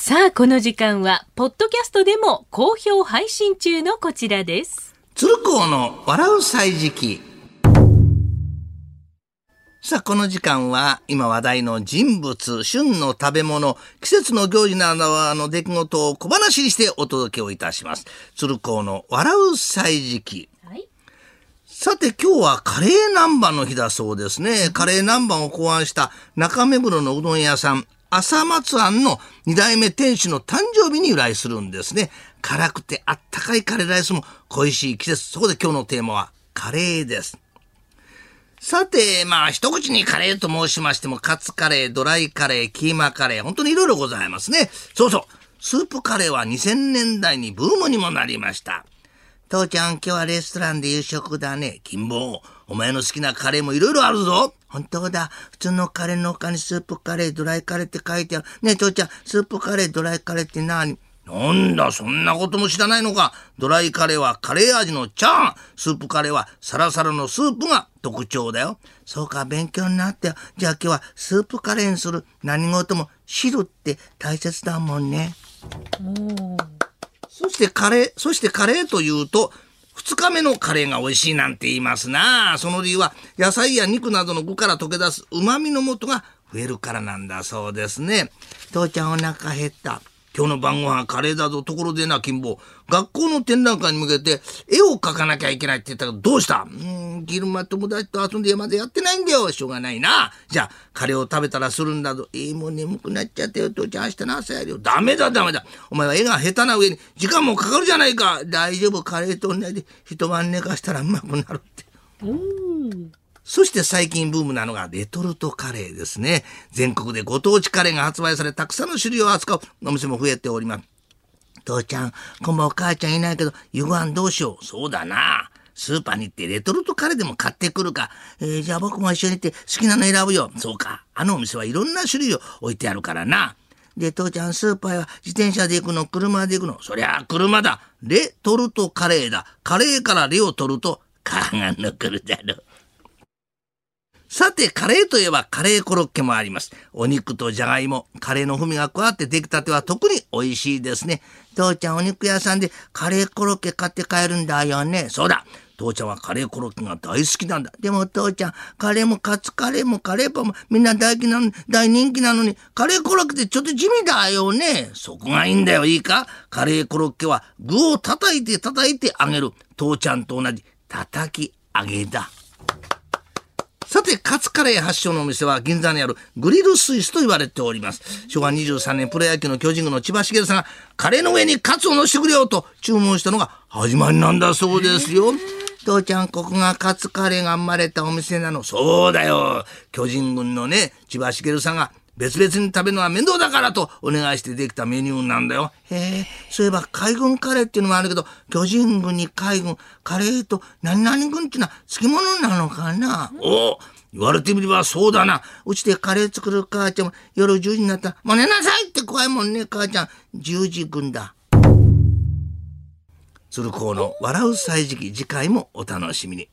さあ、この時間は、ポッドキャストでも好評配信中のこちらです。鶴光の笑う歳時記。さあ、この時間は、今話題の人物、旬の食べ物、季節の行事などの出来事を小話にしてお届けをいたします。鶴光の笑う歳時記。はい。さて今日はカレー南蛮の日だそうですね。カレー南蛮を考案した中目黒のうどん屋さん、朝松庵の二代目店主の誕生日に由来するんですね。辛くてあったかいカレーライスも恋しい季節。そこで今日のテーマはカレーです。さて、まあ、一口にカレーと申しましても、カツカレー、ドライカレー、キーマカレー、本当にいろいろございますね。そうそう。スープカレーは2000年代にブームにもなりました。父ちゃん、今日はレストランで夕食だね。金坊、お前の好きなカレーもいろいろあるぞ。本当だ。普通のカレーの他にスープカレー、ドライカレーって書いてある。ねえ、父ちゃん、スープカレー、ドライカレーって何？なんだ、そんなことも知らないのか。ドライカレーはカレー味のチャーン。スープカレーはサラサラのスープが特徴だよ。そうか、勉強になったよ。じゃあ今日はスープカレーにする。何事も汁って大切だもんね。そしてカレー、そしてカレーというと、二日目のカレーが美味しいなんて言いますな。その理由は、野菜や肉などの具から溶け出す旨味の素が増えるからなんだそうですね。父ちゃんお腹減った。今日の晩ご飯はカレーだぞ。ところでな、金坊。学校の展覧会に向けて絵を描かなきゃいけないって言ったけど、どうした？うん、昼間友達と遊んでまだやってないんだよ。しょうがないな。じゃあ、カレーを食べたらするんだぞ。えー、もう眠くなっちゃったよ。父ちゃん明日の朝やるよ。ダメだ、ダメだ。お前は絵が下手な上に時間もかかるじゃないか。大丈夫。カレーと同じで一晩寝かしたらうまくなるって。そして最近ブームなのがレトルトカレーですね。全国でご当地カレーが発売され、たくさんの種類を扱うお店も増えております。父ちゃん、今晩お母ちゃんいないけど、夕ご飯どうしよう。そうだな。スーパーに行ってレトルトカレーでも買ってくるか。えーじゃあ僕も一緒に行って好きなの選ぶよ。そうか。あのお店はいろんな種類を置いてあるからな。で、父ちゃん、スーパーは自転車で行くの車で行くのそりゃあ車だ。レトルトカレーだ。カレーからレを取ると、カーが残るだろう。さて、カレーといえばカレーコロッケもあります。お肉とじゃがいも、カレーの風味が加わって出来たては特に美味しいですね。父ちゃん、お肉屋さんでカレーコロッケ買って帰るんだよね。そうだ。父ちゃんはカレーコロッケが大好きなんだ。でも父ちゃん、カレーもカツカレーもカレーパンもみんな大好きなの、大人気なのに、カレーコロッケってちょっと地味だよね。そこがいいんだよ、いいか？カレーコロッケは具を叩いて叩いてあげる。父ちゃんと同じ叩き上げだ。さて、カツカレー発祥のお店は銀座にあるグリルスイスと言われております。昭和23年プロ野球の巨人軍の千葉茂さんがカレーの上にカツを乗せてくれよと注文したのが始まりなんだそうですよ。父ちゃん、ここがカツカレーが生まれたお店なの。そうだよ。巨人軍のね、千葉茂さんが別々に食べるのは面倒だからとお願いしてできたメニューなんだよ。へえ、そういえば海軍カレーっていうのもあるけど、巨人軍に海軍、カレーと何々軍っていうのは付き物なのかな、おお言われてみればそうだな。うちでカレー作る母ちゃんも夜10時になったら、もう寝なさいって怖いもんね、母ちゃん。10時軍だ。鶴光の笑う歳時記次回もお楽しみに。